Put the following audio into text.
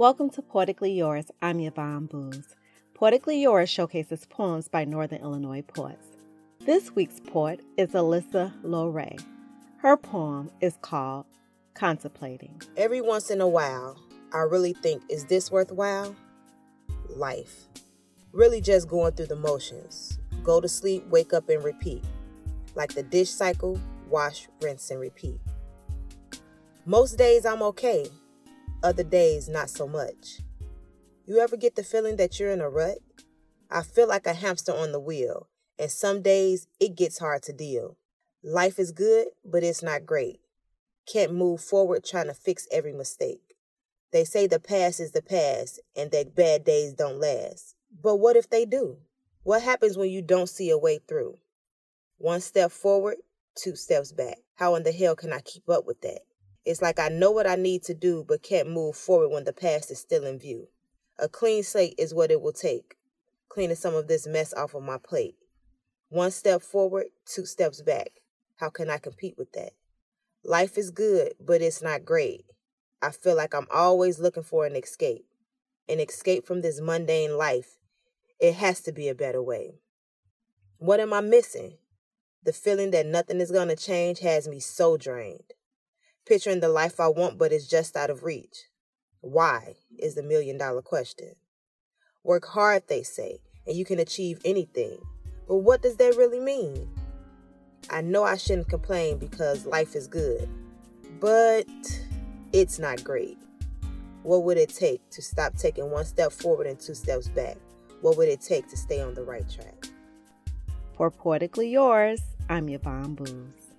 Welcome to Poetically Yours. I'm Yvonne Booz. Poetically Yours showcases poems by Northern Illinois poets. This week's poet is Alyssa Lorae. Her poem is called Contemplating. Every once in a while, I really think, is this worthwhile? Life. Really just going through the motions. Go to sleep, wake up, and repeat. Like the dish cycle, wash, rinse, and repeat. Most days I'm okay, other days not so much. You ever get the feeling that you're in a rut? I feel like a hamster on the wheel, and some days it gets hard to deal. Life is good, but it's not great. Can't move forward trying to fix every mistake. They say the past is the past and that bad days don't last. But what if they do? What happens when you don't see a way through? One step forward, two steps back. How in the hell can I keep up with that? It's like I know what I need to do, but can't move forward when the past is still in view. A clean slate is what it will take, cleaning some of this mess off of my plate. One step forward, two steps back. How can I compete with that? Life is good, but it's not great. I feel like I'm always looking for an escape. An escape from this mundane life. It has to be a better way. What am I missing? The feeling that nothing is going to change has me so drained picturing the life I want, but it's just out of reach. Why is the million dollar question. Work hard, they say, and you can achieve anything. But what does that really mean? I know I shouldn't complain because life is good, but it's not great. What would it take to stop taking one step forward and two steps back? What would it take to stay on the right track? For Poetically Yours, I'm Yvonne Booz.